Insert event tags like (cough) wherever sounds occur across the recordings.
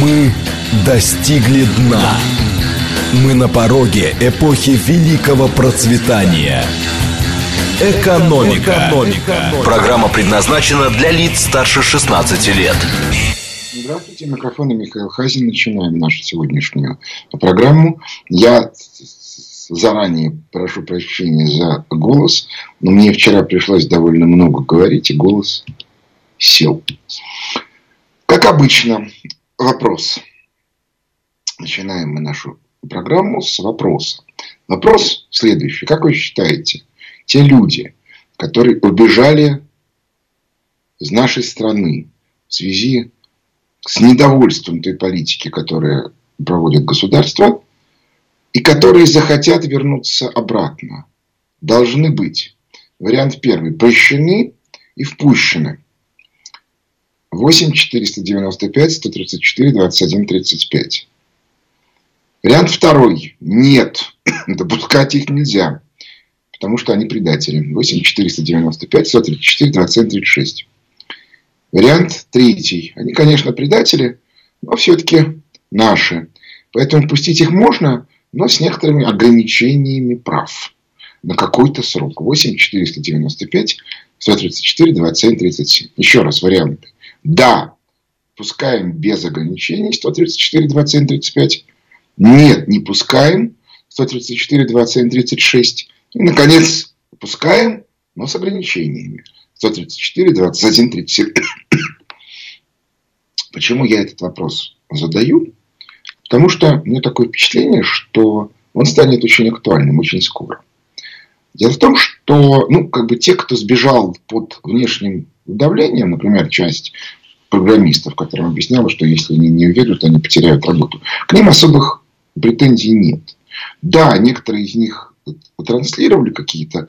Мы достигли дна. Мы на пороге эпохи великого процветания. Экономика. Экономика. Программа предназначена для лиц старше 16 лет. Здравствуйте, микрофон Михаил Хазин. Начинаем нашу сегодняшнюю программу. Я заранее прошу прощения за голос, но мне вчера пришлось довольно много говорить, и голос сел. Как обычно, вопрос. Начинаем мы нашу программу с вопроса. Вопрос следующий. Как вы считаете, те люди, которые убежали из нашей страны в связи с недовольством той политики, которая проводит государство, и которые захотят вернуться обратно, должны быть. Вариант первый. Прощены и впущены. 8 495 134 21 35. Вариант второй. Нет. (clears throat) Допускать их нельзя. Потому что они предатели. 8 495 134 27 36. Вариант третий. Они, конечно, предатели, но все-таки наши. Поэтому пустить их можно, но с некоторыми ограничениями прав. На какой-то срок. 8 495 134 27 37. Еще раз варианты. Да, пускаем без ограничений 134, 27, 35. Нет, не пускаем 134, 27, 36. И, наконец, пускаем, но с ограничениями. 134, 21, 37. Почему я этот вопрос задаю? Потому что у меня такое впечатление, что он станет очень актуальным очень скоро. Дело в том, что ну, как бы те, кто сбежал под внешним давлением, например, часть программистов, которым объясняла, что если они не уедут, они потеряют работу. К ним особых претензий нет. Да, некоторые из них транслировали какие-то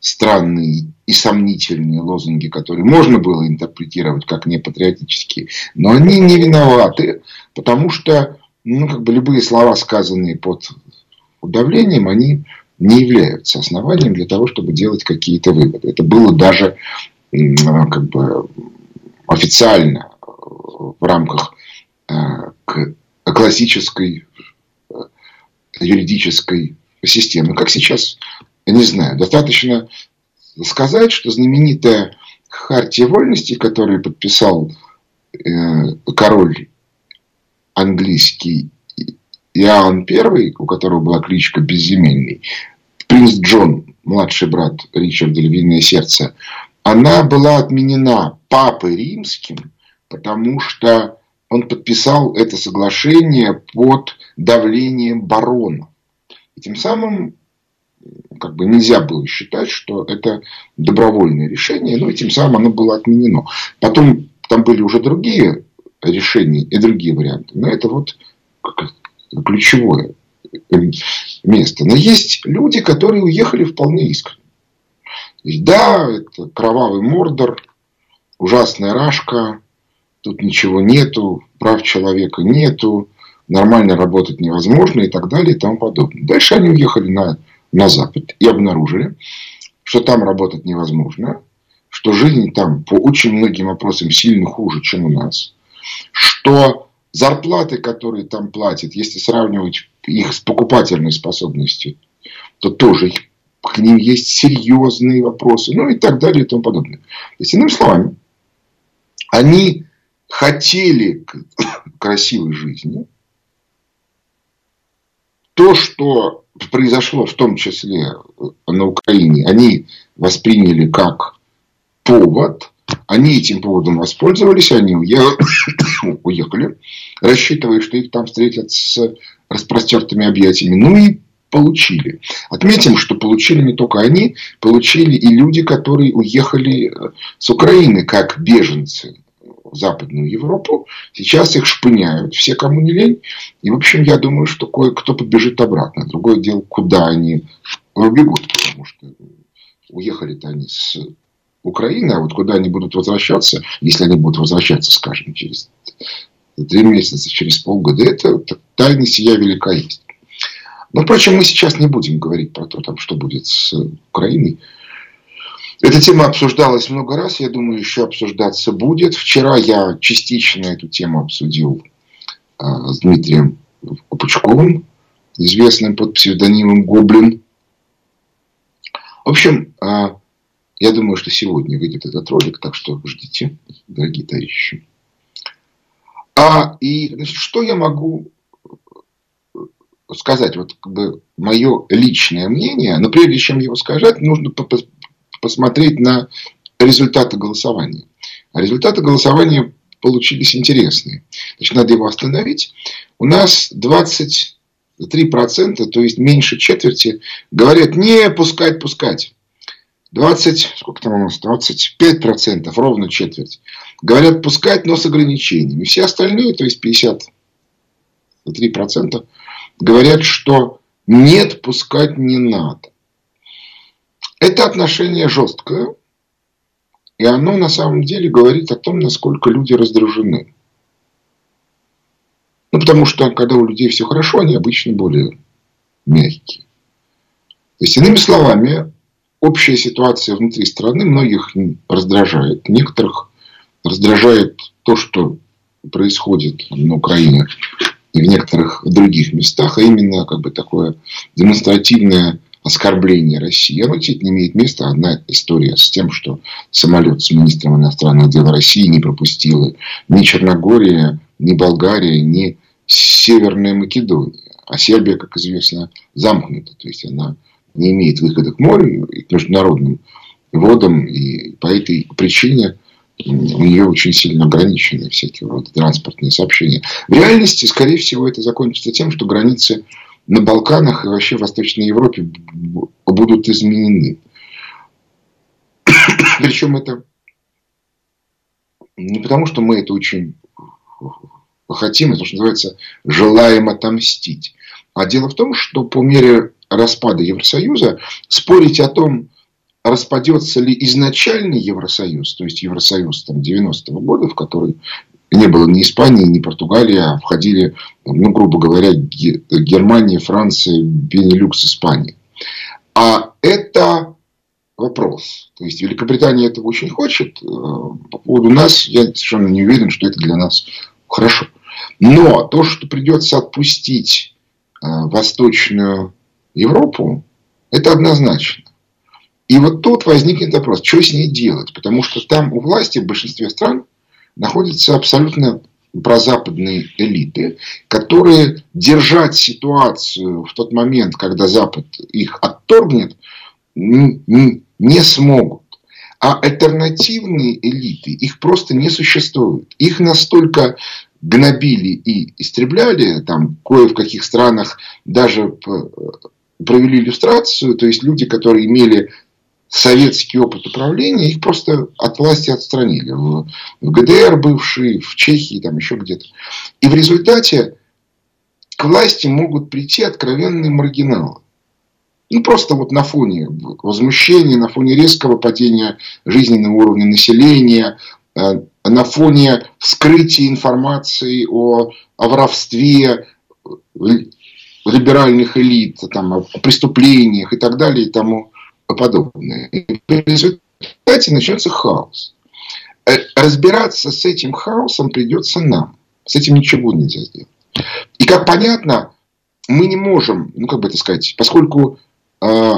странные и сомнительные лозунги, которые можно было интерпретировать как непатриотические, но они не виноваты, потому что ну, как бы любые слова, сказанные под давлением, они не являются основанием для того, чтобы делать какие-то выводы. Это было даже как бы официально в рамках э, классической э, юридической системы. Как сейчас, не знаю, достаточно сказать, что знаменитая Хартия вольности, которую подписал э, король английский Иоанн I, у которого была кличка Безземельный, принц Джон, младший брат Ричарда Львиное сердце, она была отменена Папой Римским, потому что он подписал это соглашение под давлением барона. И тем самым как бы нельзя было считать, что это добровольное решение, но и тем самым оно было отменено. Потом там были уже другие решения и другие варианты. Но это вот ключевое место. Но есть люди, которые уехали вполне искренне. Да, это кровавый мордор, ужасная рашка, тут ничего нету, прав человека нету, нормально работать невозможно и так далее и тому подобное. Дальше они уехали на, на Запад и обнаружили, что там работать невозможно, что жизнь там по очень многим вопросам сильно хуже, чем у нас, что зарплаты, которые там платят, если сравнивать их с покупательной способностью, то тоже к ним есть серьезные вопросы, ну и так далее и тому подобное. То есть, иными словами, они хотели (coughs) красивой жизни. То, что произошло в том числе на Украине, они восприняли как повод. Они этим поводом воспользовались, они (coughs) уехали, рассчитывая, что их там встретят с распростертыми объятиями. Ну и получили. Отметим, что получили не только они, получили и люди, которые уехали э, с Украины как беженцы в Западную Европу. Сейчас их шпыняют все, кому не лень. И, в общем, я думаю, что кое-кто побежит обратно. Другое дело, куда они убегут, потому что уехали-то они с Украины, а вот куда они будут возвращаться, если они будут возвращаться, скажем, через три месяца, через полгода, это тайна сия велика есть. Но, впрочем, мы сейчас не будем говорить про то, там, что будет с Украиной. Эта тема обсуждалась много раз, я думаю, еще обсуждаться будет. Вчера я частично эту тему обсудил с Дмитрием Пучковым, известным под псевдонимом Гоблин. В общем, я думаю, что сегодня выйдет этот ролик, так что ждите, дорогие товарищи. А, и значит, что я могу сказать, вот как бы мое личное мнение, но прежде чем его сказать, нужно посмотреть на результаты голосования. А результаты голосования получились интересные. Значит, надо его остановить. У нас 23%, то есть меньше четверти, говорят, не пускать, пускать. 20, сколько там у нас, 25 процентов, ровно четверть, говорят пускать, но с ограничениями. Все остальные, то есть 53 процента, говорят, что нет, пускать не надо. Это отношение жесткое, и оно на самом деле говорит о том, насколько люди раздражены. Ну, потому что, когда у людей все хорошо, они обычно более мягкие. То есть, иными словами, общая ситуация внутри страны многих раздражает. Некоторых раздражает то, что происходит на Украине и в некоторых других местах, а именно как бы такое демонстративное оскорбление России. Оно действительно имеет место. Одна история с тем, что самолет с министром иностранных дел России не пропустила ни Черногория, ни Болгария, ни Северная Македония. А Сербия, как известно, замкнута. То есть она не имеет выхода к морю и к международным водам. И по этой причине у нее очень сильно ограничены всякие рода транспортные сообщения. В реальности, скорее всего, это закончится тем, что границы на Балканах и вообще в Восточной Европе будут изменены. (coughs) Причем это не потому, что мы это очень хотим, это, что называется, желаем отомстить. А дело в том, что по мере распада Евросоюза, спорить о том, распадется ли изначальный Евросоюз, то есть Евросоюз там, 90-го года, в который не было ни Испании, ни Португалии, а входили, ну, грубо говоря, Германия, Франция, Бенилюкс, Испания. А это вопрос. То есть Великобритания этого очень хочет. Э, по поводу нас я совершенно не уверен, что это для нас хорошо. Но то, что придется отпустить э, Восточную Европу, это однозначно. И вот тут возникнет вопрос, что с ней делать? Потому что там у власти в большинстве стран находятся абсолютно прозападные элиты, которые держать ситуацию в тот момент, когда Запад их отторгнет, не смогут. А альтернативные элиты, их просто не существует. Их настолько гнобили и истребляли, там кое в каких странах даже провели иллюстрацию, то есть люди, которые имели советский опыт управления, их просто от власти отстранили. В, в ГДР бывшие, в Чехии, там еще где-то. И в результате к власти могут прийти откровенные маргиналы. Ну, просто вот на фоне возмущения, на фоне резкого падения жизненного уровня населения, э, на фоне вскрытия информации о, о воровстве, либеральных элит, там, о преступлениях и так далее и тому подобное. И в результате начнется хаос. Э, разбираться с этим хаосом придется нам. С этим ничего нельзя сделать. И как понятно, мы не можем, ну как бы это сказать, поскольку э,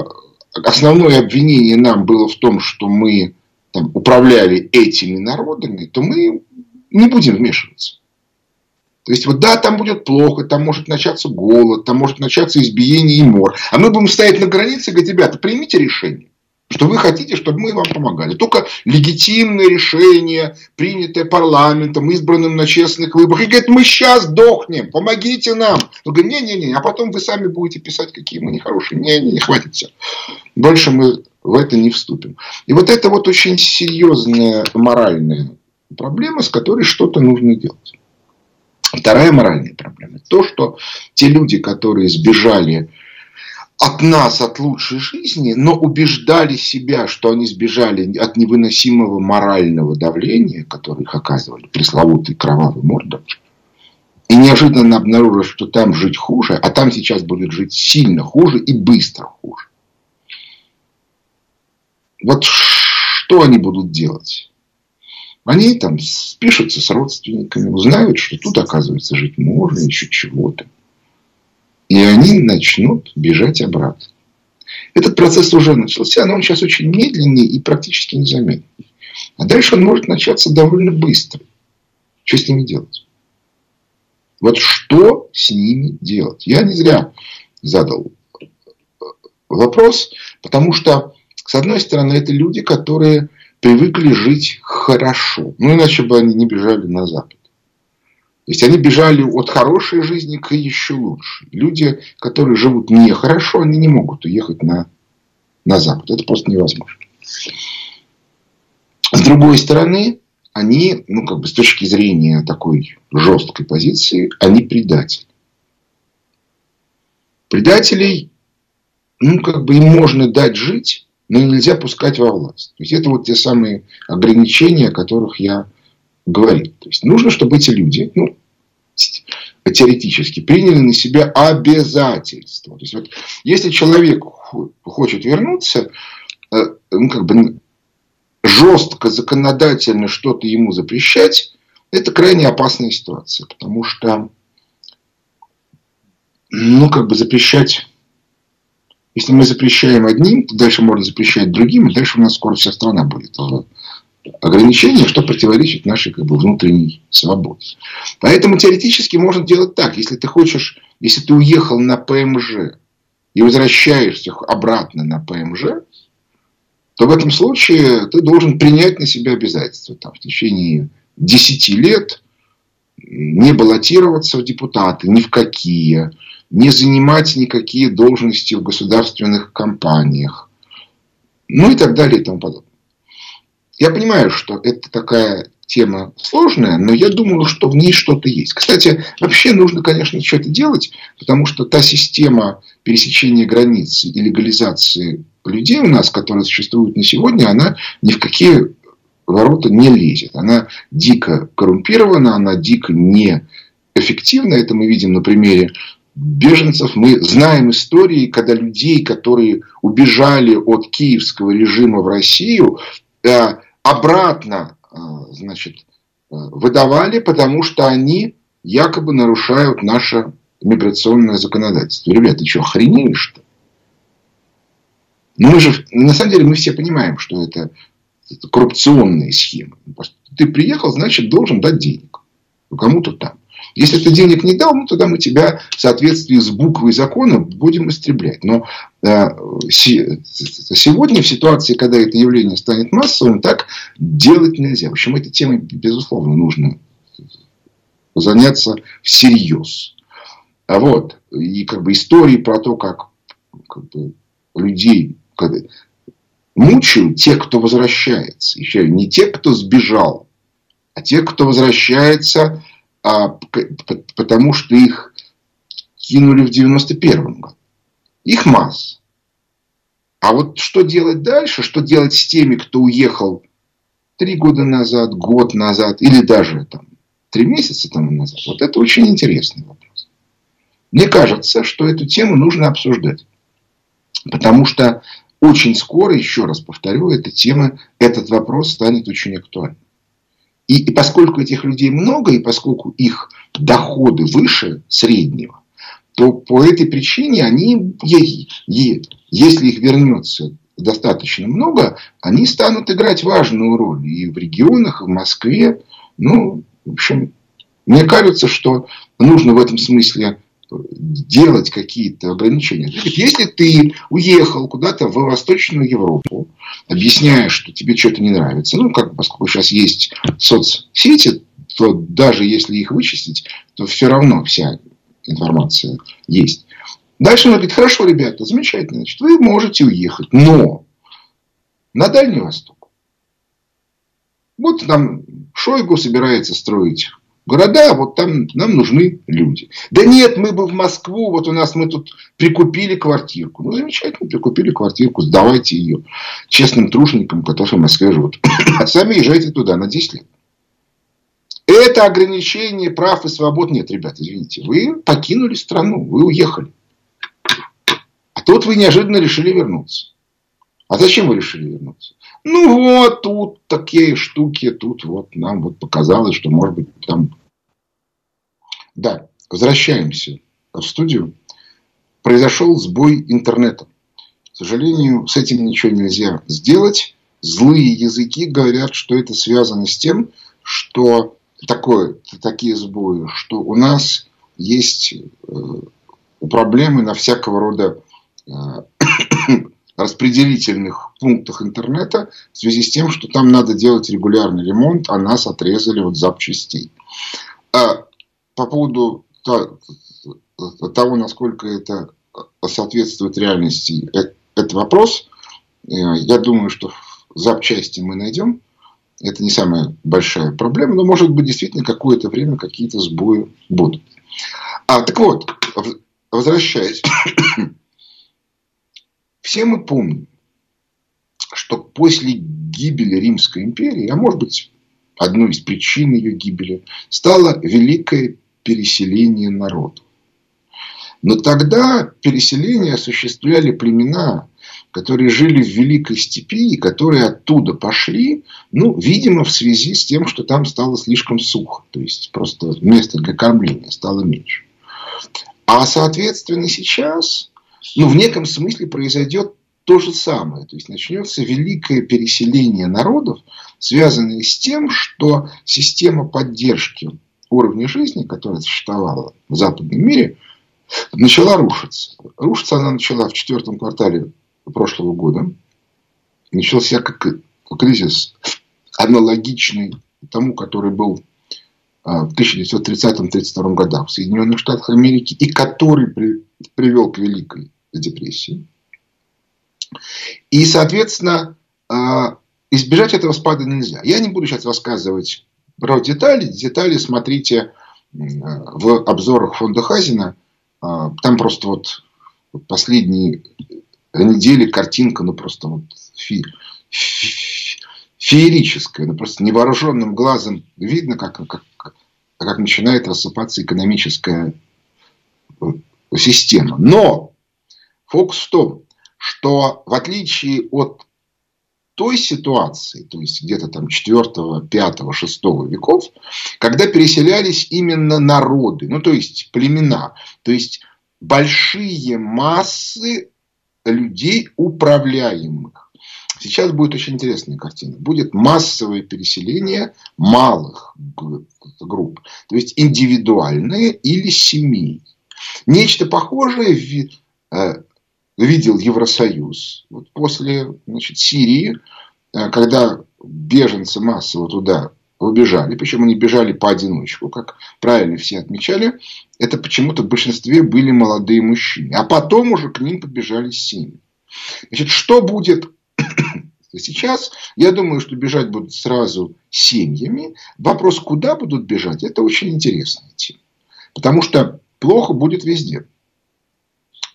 основное обвинение нам было в том, что мы там, управляли этими народами, то мы не будем вмешиваться. То есть, вот да, там будет плохо, там может начаться голод, там может начаться избиение и мор. А мы будем стоять на границе и говорить, ребята, примите решение, что вы хотите, чтобы мы вам помогали. Только легитимное решение, принятое парламентом, избранным на честных выборах. И говорит, мы сейчас дохнем, помогите нам. Он говорит, не-не-не, а потом вы сами будете писать, какие мы нехорошие. Не-не, не хватит все. Больше мы в это не вступим. И вот это вот очень серьезная моральная проблема, с которой что-то нужно делать. Вторая моральная проблема. То, что те люди, которые сбежали от нас, от лучшей жизни, но убеждали себя, что они сбежали от невыносимого морального давления, которое их оказывали пресловутый кровавый мордор, и неожиданно обнаружили, что там жить хуже, а там сейчас будет жить сильно хуже и быстро хуже. Вот что они будут делать? Они там спишутся с родственниками, узнают, что тут, оказывается, жить можно, еще чего-то. И они начнут бежать обратно. Этот процесс уже начался, но он сейчас очень медленный и практически незаметный. А дальше он может начаться довольно быстро. Что с ними делать? Вот что с ними делать? Я не зря задал вопрос, потому что, с одной стороны, это люди, которые привыкли жить хорошо. Ну, иначе бы они не бежали на Запад. То есть они бежали от хорошей жизни к еще лучшей. Люди, которые живут нехорошо, они не могут уехать на, на Запад. Это просто невозможно. С другой стороны, они, ну, как бы с точки зрения такой жесткой позиции, они предатели. Предателей, ну, как бы им можно дать жить, но нельзя пускать во власть. То есть, это вот те самые ограничения, о которых я говорил. То есть, нужно, чтобы эти люди, ну, теоретически, приняли на себя обязательства. То есть, вот, если человек хочет вернуться, э, ну, как бы жестко, законодательно что-то ему запрещать, это крайне опасная ситуация. Потому что, ну, как бы запрещать... Если мы запрещаем одним, то дальше можно запрещать другим, и дальше у нас скоро вся страна будет ограничение, что противоречит нашей как бы, внутренней свободе. Поэтому теоретически можно делать так. Если ты хочешь, если ты уехал на ПМЖ и возвращаешься обратно на ПМЖ, то в этом случае ты должен принять на себя обязательства там, в течение 10 лет не баллотироваться в депутаты ни в какие, не занимать никакие должности в государственных компаниях, ну и так далее и тому подобное. Я понимаю, что это такая тема сложная, но я думаю, что в ней что-то есть. Кстати, вообще нужно, конечно, что-то делать, потому что та система пересечения границ и легализации людей у нас, которая существует на сегодня, она ни в какие ворота не лезет. Она дико коррумпирована, она дико неэффективна. Это мы видим на примере беженцев. Мы знаем истории, когда людей, которые убежали от киевского режима в Россию, э, обратно э, значит, э, выдавали, потому что они якобы нарушают наше миграционное законодательство. Ребята, что, охренели что ли? Но мы же, на самом деле, мы все понимаем, что это, это коррупционные схемы. Ты приехал, значит, должен дать денег. Кому-то там. Если ты денег не дал, ну, тогда мы тебя в соответствии с буквой закона будем истреблять. Но э, сегодня, в ситуации, когда это явление станет массовым, так делать нельзя. В общем, этой темой, безусловно, нужно заняться всерьез. А вот, и как бы истории про то, как, как бы, людей когда, мучают те, кто возвращается. Еще не те, кто сбежал, а те, кто возвращается а, потому что их кинули в 91 году. Их масса. А вот что делать дальше, что делать с теми, кто уехал три года назад, год назад или даже там, три месяца тому назад, вот это очень интересный вопрос. Мне кажется, что эту тему нужно обсуждать. Потому что очень скоро, еще раз повторю, эта тема, этот вопрос станет очень актуальным. И, и поскольку этих людей много, и поскольку их доходы выше среднего, то по этой причине они, если их вернется достаточно много, они станут играть важную роль и в регионах, и в Москве. Ну, в общем, мне кажется, что нужно в этом смысле делать какие-то ограничения. Если ты уехал куда-то в Восточную Европу, объясняя, что тебе что-то не нравится, ну, как поскольку сейчас есть соцсети, то даже если их вычистить, то все равно вся информация есть. Дальше он говорит, хорошо, ребята, замечательно, значит, вы можете уехать, но на Дальний Восток. Вот там Шойгу собирается строить города, вот там нам нужны люди. Да нет, мы бы в Москву, вот у нас мы тут прикупили квартирку. Ну, замечательно, прикупили квартирку, сдавайте ее честным труженикам, которые в Москве живут. (coughs) А сами езжайте туда на 10 лет. Это ограничение прав и свобод нет, ребят, извините. Вы покинули страну, вы уехали. А тут вы неожиданно решили вернуться. А зачем вы решили вернуться? Ну вот, тут такие штуки, тут вот нам вот показалось, что может быть там... Да, возвращаемся в студию. Произошел сбой интернета. К сожалению, с этим ничего нельзя сделать. Злые языки говорят, что это связано с тем, что такое, такие сбои, что у нас есть э, проблемы на всякого рода э, распределительных пунктах интернета в связи с тем, что там надо делать регулярный ремонт, а нас отрезали от запчастей. А по поводу того, насколько это соответствует реальности, э, это вопрос. Я думаю, что запчасти мы найдем. Это не самая большая проблема, но может быть действительно какое-то время какие-то сбои будут. А, так вот, возвращаясь. Все мы помним, что после гибели Римской империи, а может быть одной из причин ее гибели, стало великое переселение народов. Но тогда переселение осуществляли племена, которые жили в Великой Степи и которые оттуда пошли, ну, видимо, в связи с тем, что там стало слишком сухо. То есть, просто место для кормления стало меньше. А, соответственно, сейчас, ну, в неком смысле произойдет то же самое. То есть, начнется великое переселение народов, связанное с тем, что система поддержки уровня жизни, которая существовала в западном мире, начала рушиться. Рушиться она начала в четвертом квартале прошлого года начался как кризис аналогичный тому, который был в 1930-1932 годах в Соединенных Штатах Америки и который при, привел к Великой депрессии. И, соответственно, а, избежать этого спада нельзя. Я не буду сейчас рассказывать про детали. Детали смотрите в обзорах фонда Хазина. А, там просто вот последние недели картинка, ну просто вот фи, фи, феерическая. Ну просто невооруженным глазом видно, как, как, как начинает рассыпаться экономическая э, система. Но фокус в том, что в отличие от той ситуации, то есть где-то там 4, 5, 6 веков, когда переселялись именно народы, ну то есть племена, то есть большие массы людей управляемых. Сейчас будет очень интересная картина. Будет массовое переселение малых групп. То есть индивидуальные или семей. Нечто похожее э, видел Евросоюз. Вот после значит, Сирии, э, когда беженцы массово туда убежали, причем они бежали поодиночку, как правильно все отмечали, это почему-то в большинстве были молодые мужчины. А потом уже к ним побежали семьи. Значит, что будет сейчас? Я думаю, что бежать будут сразу семьями. Вопрос, куда будут бежать, это очень интересная тема. Потому что плохо будет везде.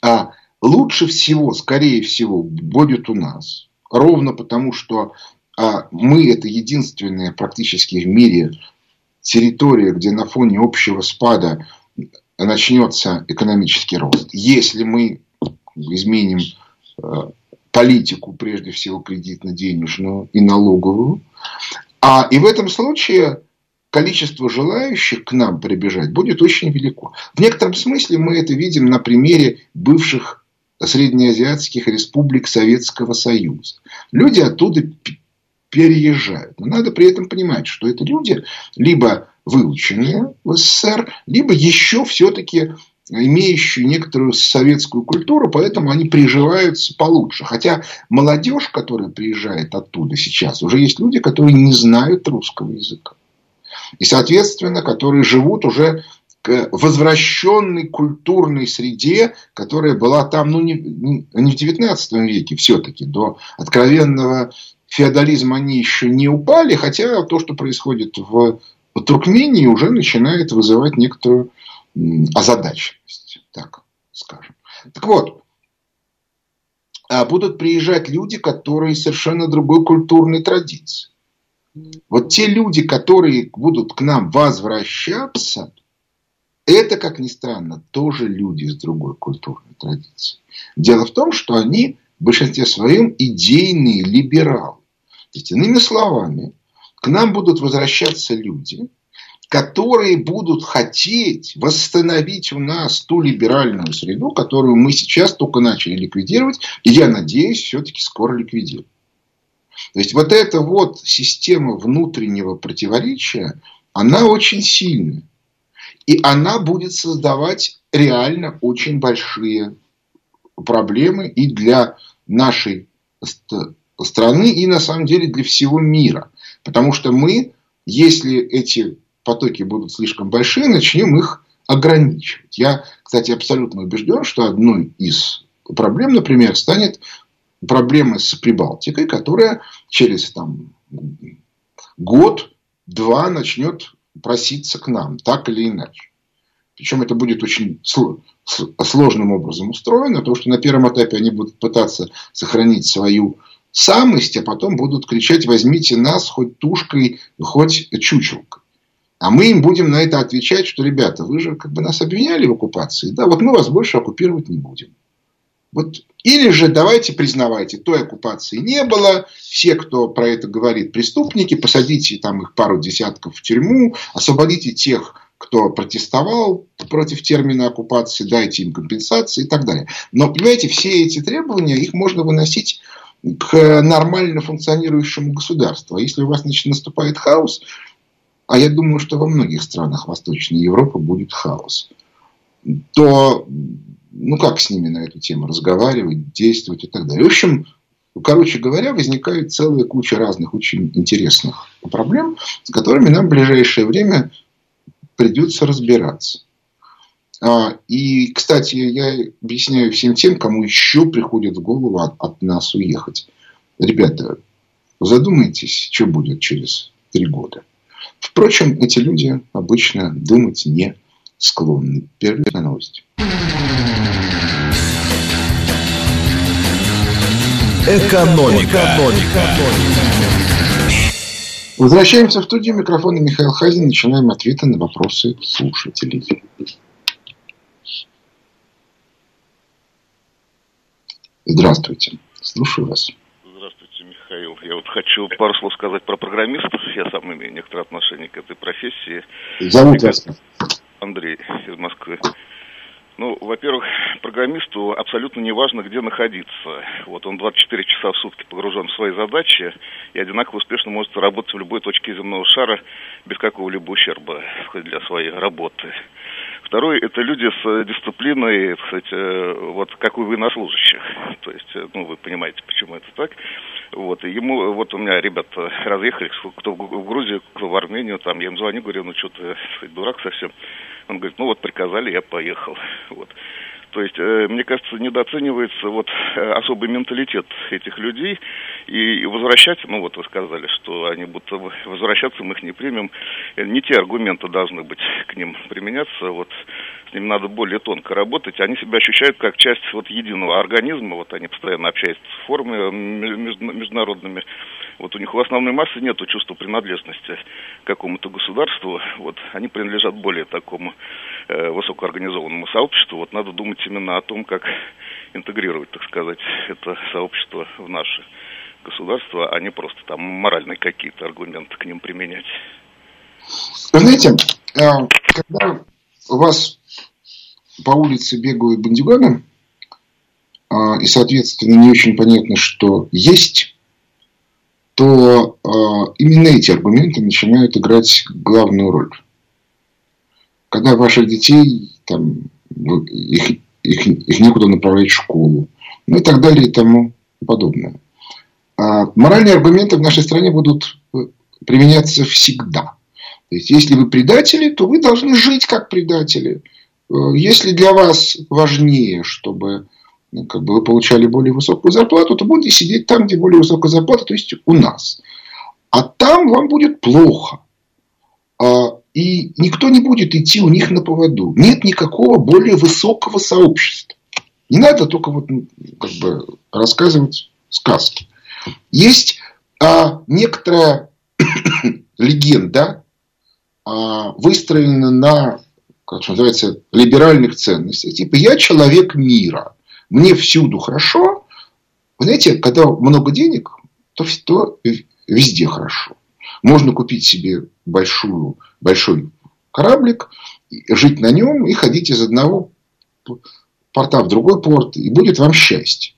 А лучше всего, скорее всего, будет у нас. Ровно потому, что а мы это единственная практически в мире территория, где на фоне общего спада начнется экономический рост. Если мы изменим э, политику, прежде всего кредитно-денежную и налоговую, а и в этом случае количество желающих к нам прибежать будет очень велико. В некотором смысле мы это видим на примере бывших среднеазиатских республик Советского Союза. Люди оттуда переезжают. Но надо при этом понимать, что это люди либо выученные в СССР, либо еще все-таки имеющие некоторую советскую культуру, поэтому они приживаются получше. Хотя молодежь, которая приезжает оттуда сейчас, уже есть люди, которые не знают русского языка. И, соответственно, которые живут уже к возвращенной культурной среде, которая была там, ну, не, не в 19 веке все-таки, до откровенного феодализм они еще не упали, хотя то, что происходит в Туркмении, уже начинает вызывать некоторую озадаченность, так скажем. Так вот, а будут приезжать люди, которые совершенно другой культурной традиции. Вот те люди, которые будут к нам возвращаться, это, как ни странно, тоже люди с другой культурной традицией. Дело в том, что они в большинстве своем идейные либералы. Иными словами, к нам будут возвращаться люди, которые будут хотеть восстановить у нас ту либеральную среду, которую мы сейчас только начали ликвидировать, и я надеюсь, все-таки скоро ликвидируем. То есть вот эта вот система внутреннего противоречия, она очень сильная. И она будет создавать реально очень большие проблемы и для нашей страны, и на самом деле для всего мира. Потому что мы, если эти потоки будут слишком большие, начнем их ограничивать. Я, кстати, абсолютно убежден, что одной из проблем, например, станет проблема с Прибалтикой, которая через там, год-два начнет проситься к нам, так или иначе. Причем это будет очень сложным образом устроено, потому что на первом этапе они будут пытаться сохранить свою самость, а потом будут кричать «возьмите нас хоть тушкой, хоть чучелкой». А мы им будем на это отвечать, что, ребята, вы же как бы нас обвиняли в оккупации. Да, вот мы вас больше оккупировать не будем. Вот, или же давайте признавайте, той оккупации не было, все, кто про это говорит, преступники, посадите там их пару десятков в тюрьму, освободите тех, кто протестовал против термина оккупации, дайте им компенсации и так далее. Но, понимаете, все эти требования, их можно выносить к нормально функционирующему государству. А если у вас значит, наступает хаос, а я думаю, что во многих странах Восточной Европы будет хаос, то ну как с ними на эту тему разговаривать, действовать и так далее. В общем, короче говоря, возникает целая куча разных очень интересных проблем, с которыми нам в ближайшее время придется разбираться. А, и, кстати, я объясняю всем тем, кому еще приходит в голову от, от нас уехать. Ребята, задумайтесь, что будет через три года. Впрочем, эти люди обычно думать не склонны. Первая новость. Экономика. Экономика. Возвращаемся в студию. Микрофон Михаил Хазин. Начинаем ответы на вопросы слушателей. Здравствуйте. Слушаю вас. Я вот хочу пару слов сказать про программистов. Я сам имею некоторое отношение к этой профессии. Зовут вас? Андрей из Москвы. Ну, во-первых, программисту абсолютно не важно, где находиться. Вот он 24 часа в сутки погружен в свои задачи и одинаково успешно может работать в любой точке земного шара без какого-либо ущерба для своей работы. Второй – это люди с дисциплиной, кстати, вот как у военнослужащих. То есть, ну, вы понимаете, почему это так. Вот, и ему, вот у меня ребята разъехались, кто в Грузию, кто в Армению, там, я им звоню, говорю, ну, что ты, дурак совсем. Он говорит, ну, вот приказали, я поехал. Вот. То есть, э, мне кажется, недооценивается вот э, особый менталитет этих людей. И возвращать, ну вот вы сказали, что они будут возвращаться, мы их не примем. Э, не те аргументы должны быть к ним применяться. Вот с ними надо более тонко работать. Они себя ощущают как часть вот единого организма. Вот они постоянно общаются с форумами международными. Вот у них у основной массы нет чувства принадлежности к какому-то государству. Вот они принадлежат более такому высокоорганизованному сообществу. Вот надо думать именно о том, как интегрировать, так сказать, это сообщество в наше государство, а не просто там моральные какие-то аргументы к ним применять. Вы знаете, э, когда у вас по улице бегают бандюганы, э, и, соответственно, не очень понятно, что есть, то э, именно эти аргументы начинают играть главную роль. Когда ваших детей, там, их, их, их некуда направлять в школу, ну и так далее и тому подобное. А моральные аргументы в нашей стране будут э, применяться всегда. То есть, если вы предатели, то вы должны жить как предатели. Э, если для вас важнее, чтобы ну, как бы вы получали более высокую зарплату, то будете сидеть там, где более высокая зарплата, то есть у нас. А там вам будет плохо. А, и никто не будет идти у них на поводу. Нет никакого более высокого сообщества. Не надо только вот, как бы рассказывать сказки. Есть а, некоторая (coughs) легенда, а, выстроена на, как называется, либеральных ценностях. Типа, я человек мира мне всюду хорошо. Вы знаете, когда много денег, то, то везде хорошо. Можно купить себе большую, большой кораблик, жить на нем и ходить из одного порта в другой порт, и будет вам счастье.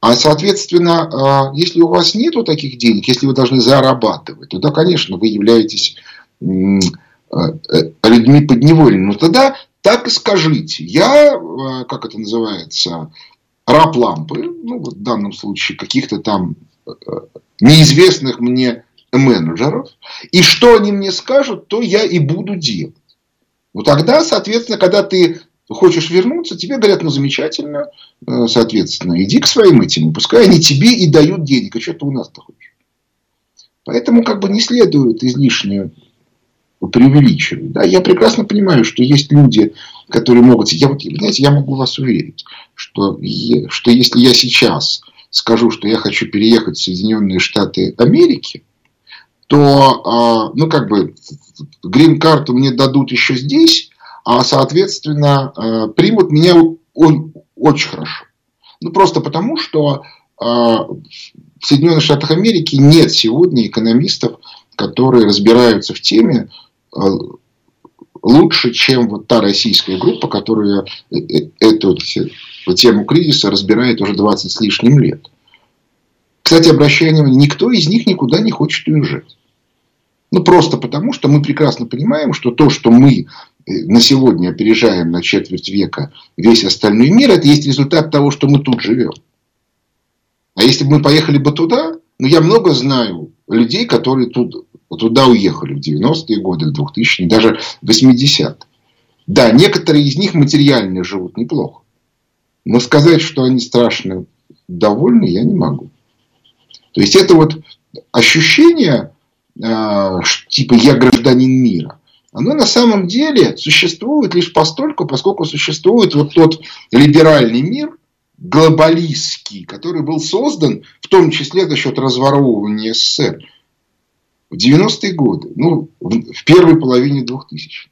А, соответственно, а, если у вас нету таких денег, если вы должны зарабатывать, то, да, конечно, вы являетесь а, э, людьми подневольными. Но тогда так и скажите. Я, а, как это называется, раб лампы, ну, в данном случае каких-то там э, неизвестных мне менеджеров. И что они мне скажут, то я и буду делать. Вот тогда, соответственно, когда ты хочешь вернуться, тебе говорят, ну замечательно, э, соответственно, иди к своим этим, пускай они тебе и дают денег, а что ты у нас-то хочешь. Поэтому как бы не следует излишне преувеличивать. Да? Я прекрасно понимаю, что есть люди, которые могут... Я, вот, знаете, я могу вас уверить, что, что если я сейчас скажу, что я хочу переехать в Соединенные Штаты Америки, то, а, ну, как бы, грин-карту мне дадут еще здесь, а, соответственно, э, примут меня он очень хорошо. Ну, просто потому, что э, в Соединенных Штатах Америки нет сегодня экономистов, которые разбираются в теме э, лучше, чем вот та российская группа, которая эту тему кризиса разбирает уже 20 с лишним лет. Кстати, обращая внимание, никто из них никуда не хочет уезжать. Ну, просто потому, что мы прекрасно понимаем, что то, что мы на сегодня опережаем на четверть века весь остальной мир, это есть результат того, что мы тут живем. А если бы мы поехали бы туда, ну, я много знаю людей, которые тут, туда уехали в 90-е годы, в 2000-е, даже в 80-е. Да, некоторые из них материально живут неплохо. Но сказать, что они страшно довольны, я не могу. То есть, это вот ощущение, типа я гражданин мира – оно на самом деле существует лишь постольку, поскольку существует вот тот либеральный мир, глобалистский, который был создан в том числе за счет разворовывания СССР в 90-е годы, ну, в первой половине 2000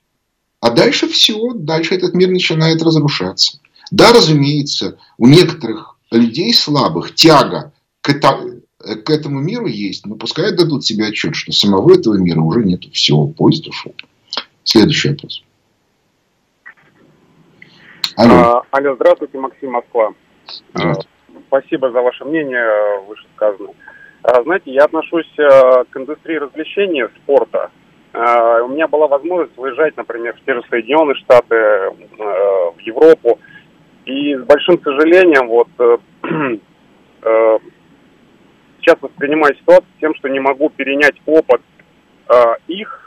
А дальше все, дальше этот мир начинает разрушаться. Да, разумеется, у некоторых людей слабых тяга к, к этому миру есть, но пускай дадут себе отчет, что самого этого мира уже нет. Все, поезд ушел. Следующий вопрос. Алло. А, алло, здравствуйте, Максим Москва. Здравствуйте. А, спасибо за ваше мнение, вышесказанное. А, знаете, я отношусь а, к индустрии развлечений, спорта. А, у меня была возможность выезжать, например, в те же Соединенные Штаты, а, в Европу. И с большим сожалением, вот э, (clears throat) э, сейчас воспринимаю ситуацию тем, что не могу перенять опыт э, их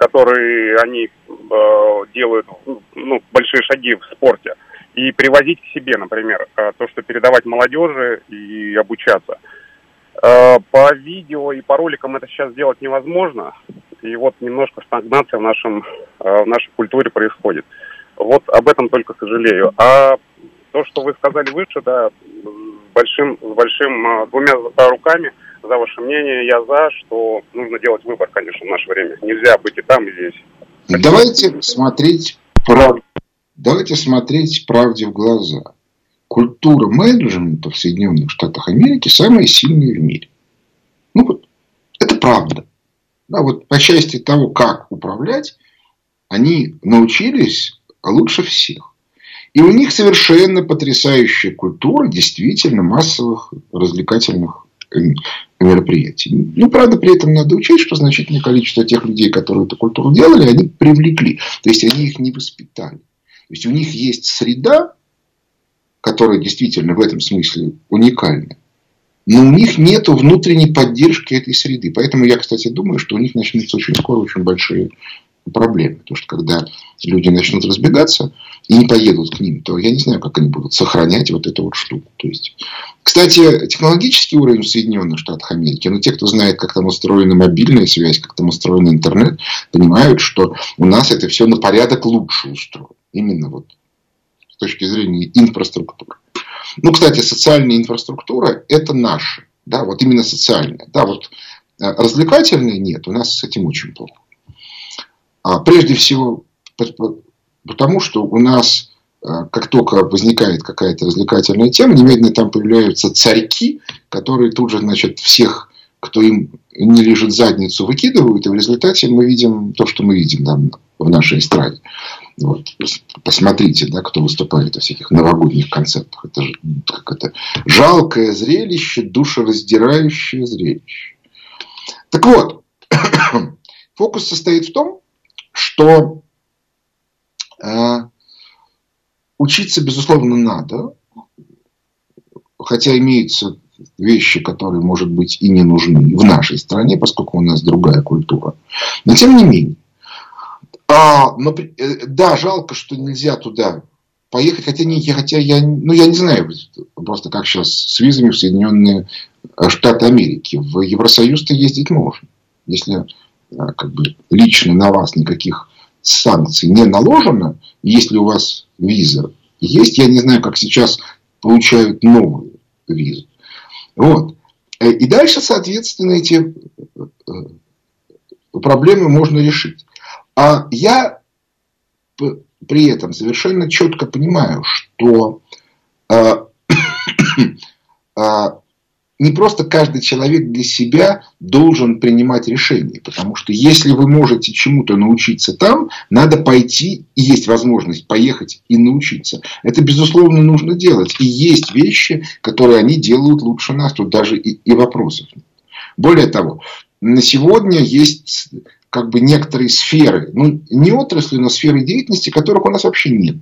которые они э, делают ну, большие шаги в спорте, и привозить к себе, например, э, то, что передавать молодежи и обучаться. Э, по видео и по роликам это сейчас сделать невозможно, и вот немножко стагнация в, нашем, э, в нашей культуре происходит. Вот об этом только сожалею. А то, что вы сказали выше, да, большим, с большим э, двумя руками – за ваше мнение. Я за, что нужно делать выбор, конечно, в наше время. Нельзя быть и там, и здесь. Давайте смотреть правду. Давайте смотреть правде в глаза. Культура менеджмента в Соединенных Штатах Америки самая сильная в мире. Ну вот, это правда. Да, вот по части того, как управлять, они научились лучше всех. И у них совершенно потрясающая культура действительно массовых развлекательных мероприятий. Ну, правда, при этом надо учесть, что значительное количество тех людей, которые эту культуру делали, они привлекли. То есть, они их не воспитали. То есть, у них есть среда, которая действительно в этом смысле уникальна. Но у них нет внутренней поддержки этой среды. Поэтому я, кстати, думаю, что у них начнутся очень скоро очень большие проблемы. Потому что когда люди начнут разбегаться и не поедут к ним, то я не знаю, как они будут сохранять вот эту вот штуку. То есть, кстати, технологический уровень в Соединенных Штатах Америки, ну, те, кто знает, как там устроена мобильная связь, как там устроен интернет, понимают, что у нас это все на порядок лучше устроено. Именно вот с точки зрения инфраструктуры. Ну, кстати, социальная инфраструктура – это наша. Да, вот именно социальная. Да, вот э, развлекательная нет, у нас с этим очень плохо. А прежде всего, потому что у нас как только возникает какая-то развлекательная тема, немедленно там появляются царьки, которые тут же, значит, всех, кто им не лежит задницу, выкидывают, и в результате мы видим то, что мы видим там, в нашей эстраде. Вот. Посмотрите, да, кто выступает во всяких новогодних концертах. Это, же, как это жалкое зрелище, душераздирающее зрелище. Так вот, (coughs) фокус состоит в том, что э, учиться, безусловно, надо. Хотя имеются вещи, которые, может быть, и не нужны в нашей стране, поскольку у нас другая культура. Но тем не менее, а, но, э, да, жалко, что нельзя туда поехать, хотя, не, хотя я, ну, я не знаю просто как сейчас с визами в Соединенные Штаты Америки. В Евросоюз-то ездить можно. Если как бы, лично на вас никаких санкций не наложено, если у вас виза есть, я не знаю, как сейчас получают новую визу. Вот. Э, и дальше, соответственно, эти проблемы можно решить. А я при этом совершенно четко понимаю, что э, (coughs) э, не просто каждый человек для себя должен принимать решения. Потому что если вы можете чему-то научиться там, надо пойти, и есть возможность поехать и научиться. Это, безусловно, нужно делать. И есть вещи, которые они делают лучше нас. Тут даже и, и вопросов нет. Более того, на сегодня есть как бы некоторые сферы, ну не отрасли, но сферы деятельности, которых у нас вообще нет.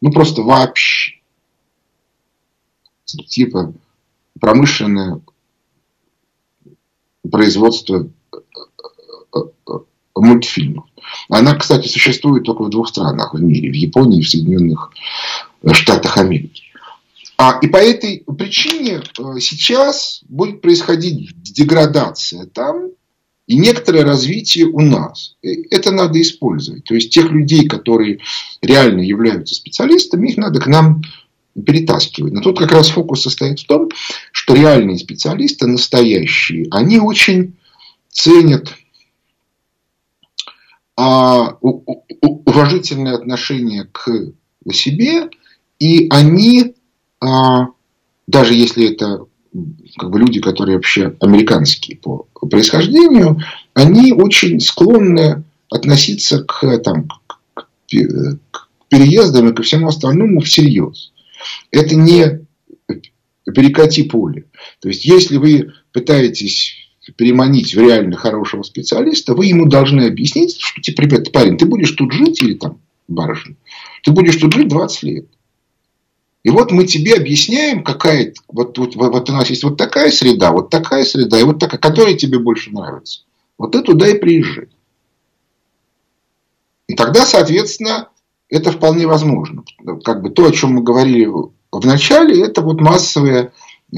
Ну просто вообще. Типа промышленное производство э, э, э, мультфильмов. Она, кстати, существует только в двух странах в мире. В Японии и в Соединенных Штатах Америки. А, и по этой причине сейчас будет происходить деградация там, и некоторое развитие у нас. Это надо использовать. То есть тех людей, которые реально являются специалистами, их надо к нам перетаскивать. Но тут как раз фокус состоит в том, что реальные специалисты, настоящие, они очень ценят а, уважительное отношение к себе, и они, а, даже если это как бы люди, которые вообще американские по происхождению, они очень склонны относиться к, там, к переездам и ко всему остальному всерьез. Это не перекати поле. То есть, если вы пытаетесь переманить в реально хорошего специалиста, вы ему должны объяснить, что, типа, ребята, парень, ты будешь тут жить или там, барышня, ты будешь тут жить 20 лет. И вот мы тебе объясняем, какая вот, вот, вот у нас есть вот такая среда, вот такая среда, и вот такая, которая тебе больше нравится. Вот ты туда и приезжай. И тогда, соответственно, это вполне возможно. Как бы то, о чем мы говорили в начале, это вот массовое э,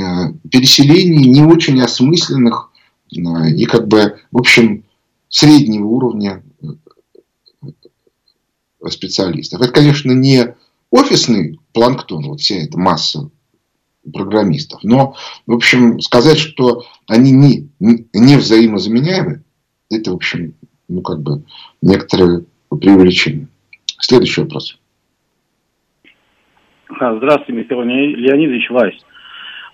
переселение не очень осмысленных э, и как бы, в общем, среднего уровня э, специалистов. Это, конечно, не офисный планктон, вот вся эта масса программистов. Но, в общем, сказать, что они не, не взаимозаменяемы, это, в общем, ну, как бы некоторое преувеличение. Следующий вопрос. А, здравствуйте, Михаил Леонидович Вайс.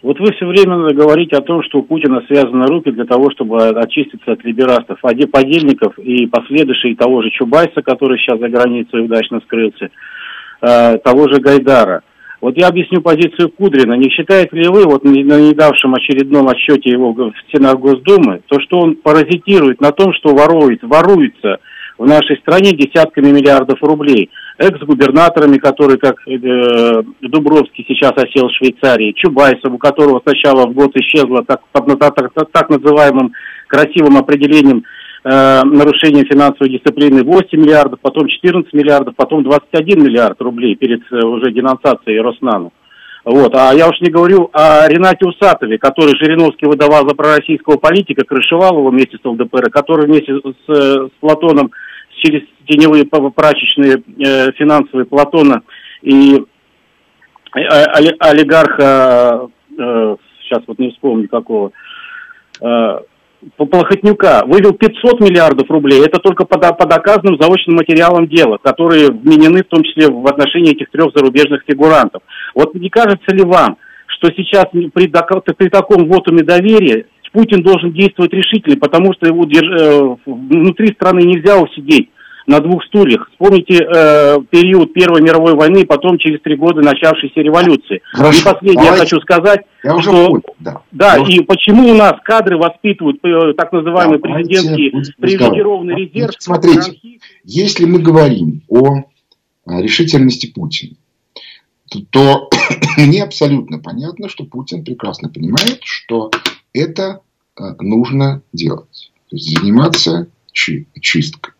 Вот вы все время говорите о том, что у Путина связаны руки для того, чтобы очиститься от либерастов, подельников и последующих того же Чубайса, который сейчас за границей удачно скрылся. Э, того же Гайдара. Вот я объясню позицию Кудрина. Не считаете ли вы, вот на недавшем очередном отчете его в стенах Госдумы, то, что он паразитирует на том, что ворует, воруется в нашей стране десятками миллиардов рублей. Экс-губернаторами, которые, как э, Дубровский сейчас осел в Швейцарии, Чубайсов, у которого сначала в год исчезло так, под так, так, называемым красивым определением Э, нарушение финансовой дисциплины 8 миллиардов, потом 14 миллиардов, потом 21 миллиард рублей перед э, уже денонсацией Роснана. Вот. А я уж не говорю о Ренате Усатове, который Жириновский выдавал за пророссийского политика, крышевал его вместе с ЛДПР, который вместе с, с Платоном через теневые прачечные э, финансовые Платона и э, олигарха, э, сейчас вот не вспомню какого, э, Плохотнюка вывел 500 миллиардов рублей. Это только по, по доказанным заочным материалам дела, которые вменены в том числе в отношении этих трех зарубежных фигурантов. Вот не кажется ли вам, что сейчас при, при таком вотуме доверия Путин должен действовать решительно, потому что его держ... Э, внутри страны нельзя усидеть на двух стульях. Вспомните э, период Первой мировой войны, потом через три года начавшейся революции. Хорошо, и последнее давайте. я хочу сказать, я что понял, да, да и почему у нас кадры воспитывают э, так называемый давайте президентский привилегированный резерв. Смотрите, ранхи... если мы говорим о решительности Путина, то, то (coughs) мне абсолютно понятно, что Путин прекрасно понимает, что это э, нужно делать. То есть заниматься чисткой.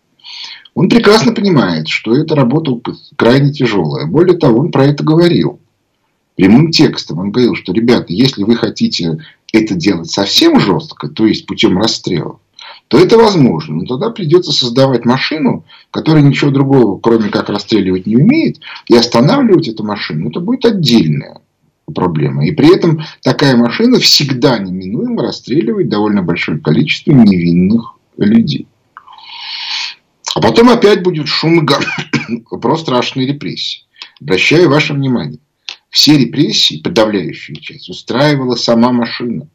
Он прекрасно понимает, что эта работа крайне тяжелая. Более того, он про это говорил. Прямым текстом он говорил, что, ребята, если вы хотите это делать совсем жестко, то есть путем расстрела, то это возможно. Но тогда придется создавать машину, которая ничего другого, кроме как расстреливать, не умеет. И останавливать эту машину, это будет отдельная проблема. И при этом такая машина всегда неминуемо расстреливает довольно большое количество невинных людей. А потом опять будет шум и гам (coughs) про страшные репрессии. Обращаю ваше внимание. Все репрессии, подавляющую часть, устраивала сама машина.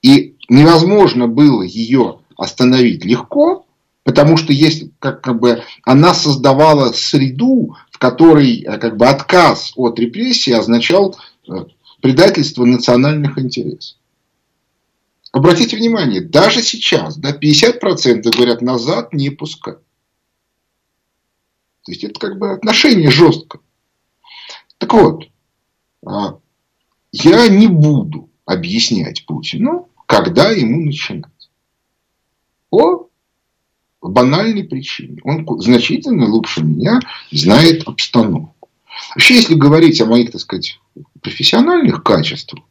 И невозможно было ее остановить легко, потому что есть, как, как бы, она создавала среду, в которой э, как бы, отказ от репрессий означал э, предательство национальных интересов. Обратите внимание, даже сейчас да, 50% говорят назад не пускай. То есть это как бы отношение жестко. Так вот, а, я не буду объяснять Путину, когда ему начинать. По банальной причине. Он значительно лучше меня знает обстановку. Вообще, если говорить о моих, так сказать, профессиональных качествах,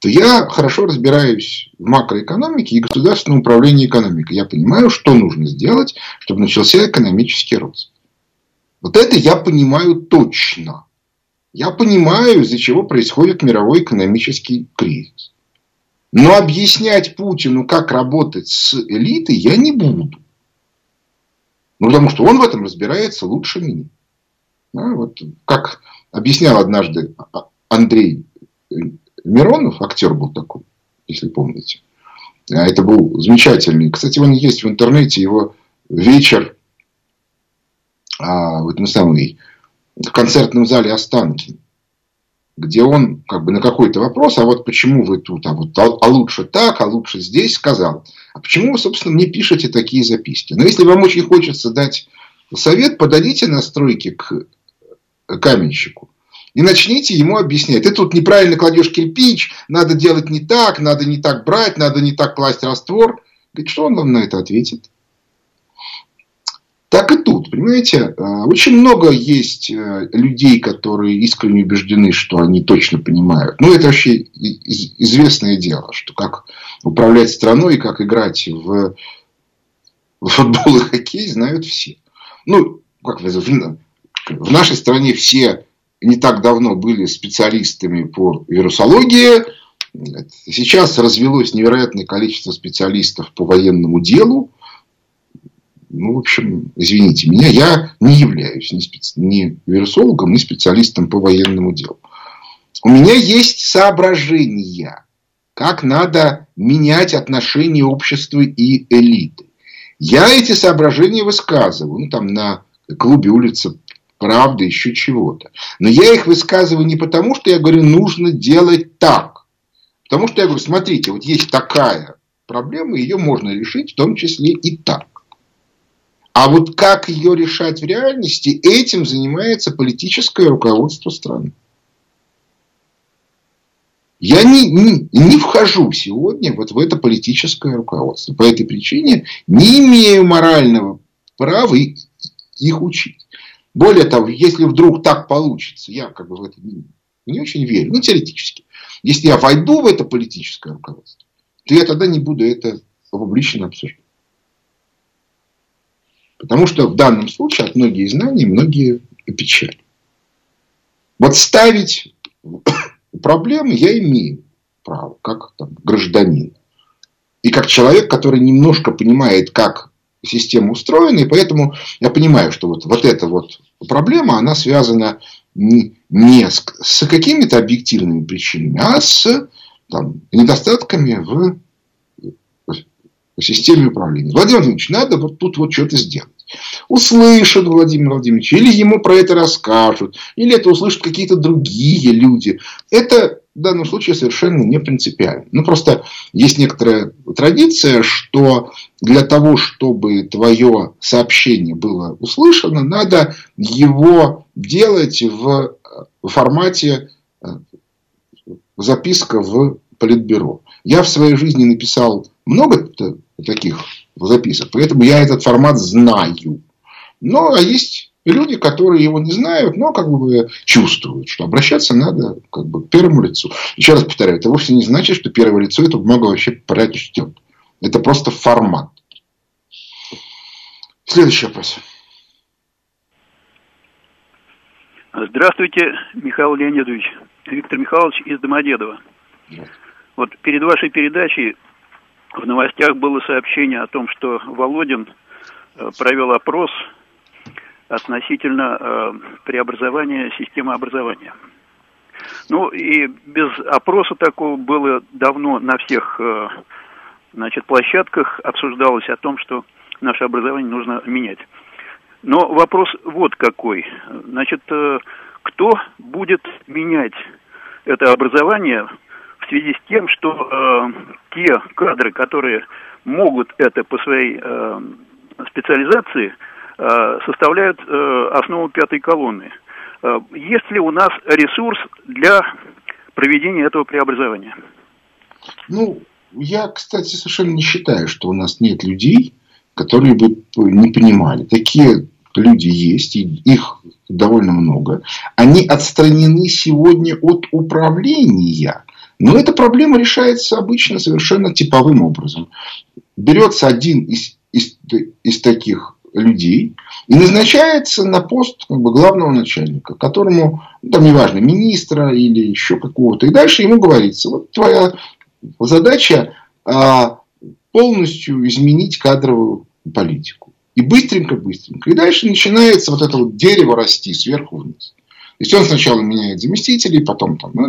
то я хорошо разбираюсь в макроэкономике и государственном управлении экономикой. Я понимаю, что нужно сделать, чтобы начался экономический рост. Вот это я понимаю точно. Я понимаю, из-за чего происходит мировой экономический кризис. Но объяснять Путину, как работать с элитой, я не буду. Ну, потому что он в этом разбирается лучше меня. Да, вот как объяснял однажды Андрей Миронов, актер был такой, если помните. А это был замечательный. Кстати, он есть в интернете, его вечер а, в этом самый, в концертном зале Останкин, где он как бы на какой-то вопрос, а вот почему вы тут, а вот а, а лучше так, а лучше здесь, сказал. А почему вы, собственно, мне пишете такие записки? Но если вам очень хочется дать совет, подадите настройки к каменщику и начните ему объяснять. Ты тут неправильно кладешь кирпич, надо делать не так, надо не так брать, надо не так класть раствор. Говорит, что он вам на это ответит? Так и тут, понимаете, э, очень много есть э, людей, которые искренне убеждены, что они точно понимают. Ну, это вообще известное дело, что как управлять страной и как играть в футбол и хоккей знают все. Ну, как вы в нашей стране все не так давно были специалистами по вирусологии. Сейчас развелось невероятное количество специалистов по военному делу. Ну, в общем, извините меня, я не являюсь ни, специ... ни вирусологом, ни специалистом по военному делу. У меня есть соображения, как надо менять отношения общества и элиты. Я эти соображения высказываю ну, там, на клубе улица правды, еще чего-то. Но я их высказываю не потому, что я говорю, нужно делать так. Потому что я говорю, смотрите, вот есть такая проблема, ее можно решить, в том числе и так. А вот как ее решать в реальности, этим занимается политическое руководство страны. Я не, не, не вхожу сегодня вот в это политическое руководство. По этой причине не имею морального права их учить. Более того, если вдруг так получится, я как бы в это не, не очень верю, ну теоретически. Если я войду в это политическое руководство, то я тогда не буду это публично обсуждать. Потому что в данном случае от многие знания, многие печали. Вот ставить (coughs) проблемы я имею права, как там, гражданин. И как человек, который немножко понимает, как система устроена, и поэтому я понимаю, что вот, вот эта вот проблема, она связана не с, с какими-то объективными причинами, а с там, недостатками в, в системе управления. Владимир Владимирович, надо вот тут вот что-то сделать. Услышат Владимир Владимирович, или ему про это расскажут, или это услышат какие-то другие люди. Это в данном случае совершенно не принципиально. Ну, просто есть некоторая традиция, что для того, чтобы твое сообщение было услышано, надо его делать в формате э, записка в политбюро. Я в своей жизни написал много таких записок, поэтому я этот формат знаю. Ну, а есть люди, которые его не знают, но как бы чувствуют, что обращаться надо как бы к первому лицу. Еще раз повторяю, это вовсе не значит, что первое лицо эту бумагу вообще прочтет. Это просто формат. Следующий вопрос. Здравствуйте, Михаил Леонидович. Виктор Михайлович из Домодедова. Вот перед вашей передачей в новостях было сообщение о том, что Володин э, провел опрос относительно э, преобразования системы образования. Ну и без опроса такого было давно на всех э, значит, площадках обсуждалось о том, что наше образование нужно менять. Но вопрос вот какой. Значит, э, кто будет менять это образование в связи с тем, что те кадры, которые могут это по своей специализации, составляют э, основу пятой колонны. Э, есть ли у нас ресурс для проведения этого преобразования? Ну, я, кстати, совершенно не считаю, что у нас нет людей, которые бы не понимали. Такие люди есть, их довольно много. Они отстранены сегодня от управления. Но эта проблема решается обычно совершенно типовым образом. Берется один из, из, из таких людей и назначается на пост как бы, главного начальника, которому, ну, там неважно, министра или еще какого-то. И дальше ему говорится, вот твоя задача а, полностью изменить кадровую политику. И быстренько-быстренько. И дальше начинается вот это вот дерево расти сверху вниз. То есть он сначала меняет заместителей, потом там, ну,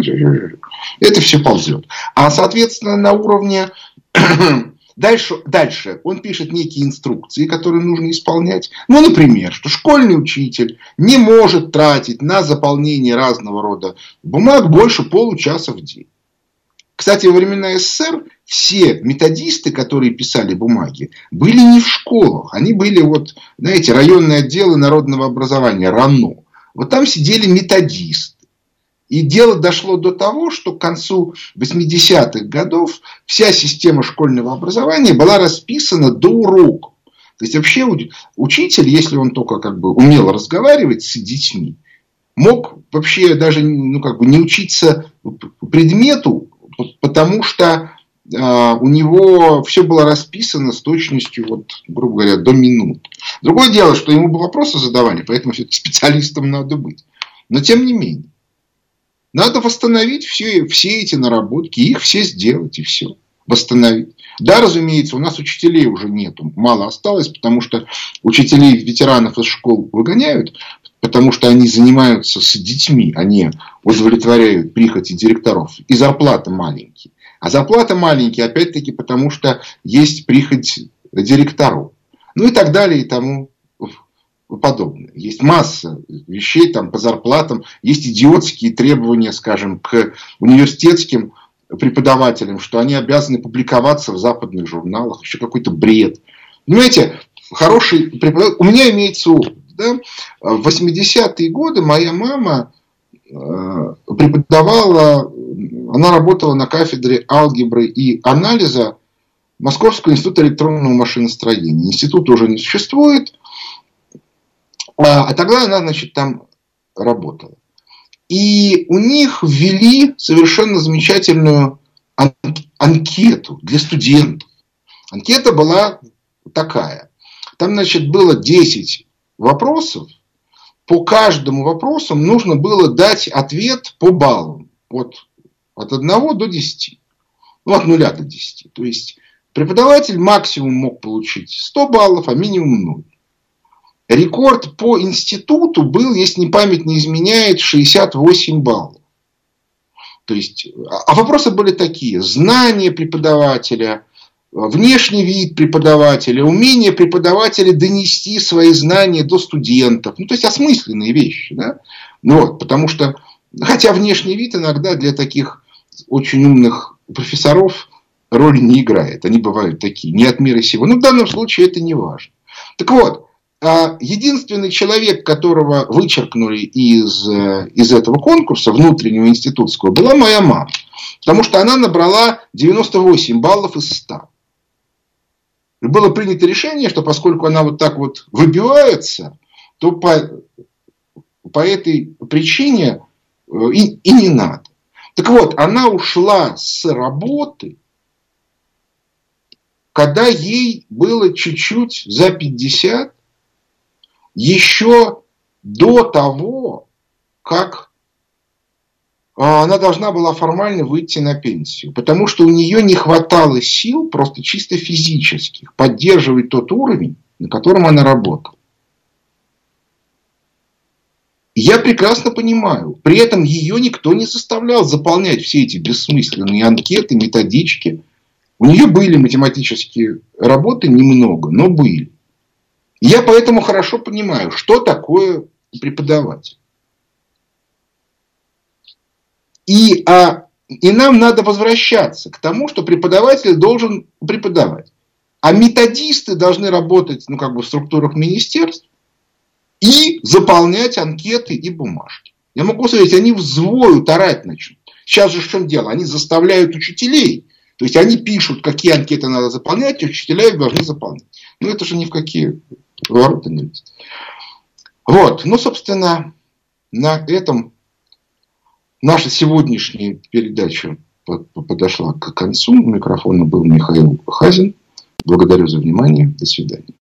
это все ползет. А соответственно на уровне Дальше, дальше он пишет некие инструкции, которые нужно исполнять. Ну, например, что школьный учитель не может тратить на заполнение разного рода бумаг больше получаса в день. Кстати, во времена СССР все методисты, которые писали бумаги, были не в школах. Они были, вот, знаете, районные отделы народного образования, РАНО. Вот там сидели методисты. И дело дошло до того, что к концу 80-х годов вся система школьного образования была расписана до уроков. То есть вообще учитель, если он только как бы умел разговаривать с детьми, мог вообще даже ну, как бы не учиться предмету, потому что э, у него все было расписано с точностью, вот, грубо говоря, до минут. Другое дело, что ему бы вопросы задавали, поэтому специалистом надо быть. Но тем не менее. Надо восстановить все, все эти наработки, их все сделать и все. Восстановить. Да, разумеется, у нас учителей уже нету, мало осталось, потому что учителей ветеранов из школ выгоняют, потому что они занимаются с детьми, они удовлетворяют прихоти директоров, и зарплата маленькие. А зарплата маленькие, опять-таки, потому что есть прихоть директоров. Ну и так далее и тому подобное. Есть масса вещей там по зарплатам, есть идиотские требования, скажем, к университетским преподавателям, что они обязаны публиковаться в западных журналах, еще какой-то бред. Понимаете, хороший преподаватель... У меня имеется опыт. Да? В 80-е годы моя мама э, преподавала, она работала на кафедре алгебры и анализа Московского института электронного машиностроения. Институт уже не существует, а, а тогда она, значит, там работала. И у них ввели совершенно замечательную анкету для студентов. Анкета была такая. Там, значит, было 10 вопросов. По каждому вопросу нужно было дать ответ по баллам. Вот от 1 до 10. ну, от 0 до 10. То есть преподаватель максимум мог получить 100 баллов, а минимум 0. Рекорд по институту был, если не память не изменяет, 68 баллов. То есть, а вопросы были такие. Знания преподавателя, внешний вид преподавателя, умение преподавателя донести свои знания до студентов. Ну, то есть, осмысленные вещи. Да? Ну, вот, потому что, хотя внешний вид иногда для таких очень умных профессоров роли не играет. Они бывают такие, не от мира сего. Но в данном случае это не важно. Так вот, а единственный человек, которого вычеркнули из, э, из этого конкурса, внутреннего институтского, была моя мама. Потому что она набрала 98 баллов из 100. И было принято решение, что поскольку она вот так вот выбивается, то по, по этой причине э, и, и не надо. Так вот, она ушла с работы, когда ей было чуть-чуть за 50, еще до того, как а, она должна была формально выйти на пенсию. Потому что у нее не хватало сил, просто чисто физических, поддерживать тот уровень, на котором она работала. Я прекрасно понимаю. При этом ее никто не заставлял заполнять все эти бессмысленные анкеты, методички. У нее были математические работы немного, но были. Я поэтому хорошо понимаю, что такое преподаватель. И, а, и нам надо возвращаться к тому, что преподаватель должен преподавать. А методисты должны работать ну, как бы в структурах министерств и заполнять анкеты и бумажки. Я могу сказать, они взвоют, орать начнут. Сейчас же в чем дело? Они заставляют учителей. То есть они пишут, какие анкеты надо заполнять, и учителя их должны заполнять. Но это же ни в какие ворота не лезет. Вот, ну, собственно, на этом наша сегодняшняя передача подошла к концу. У микрофона был Михаил Хазин. Благодарю за внимание. До свидания.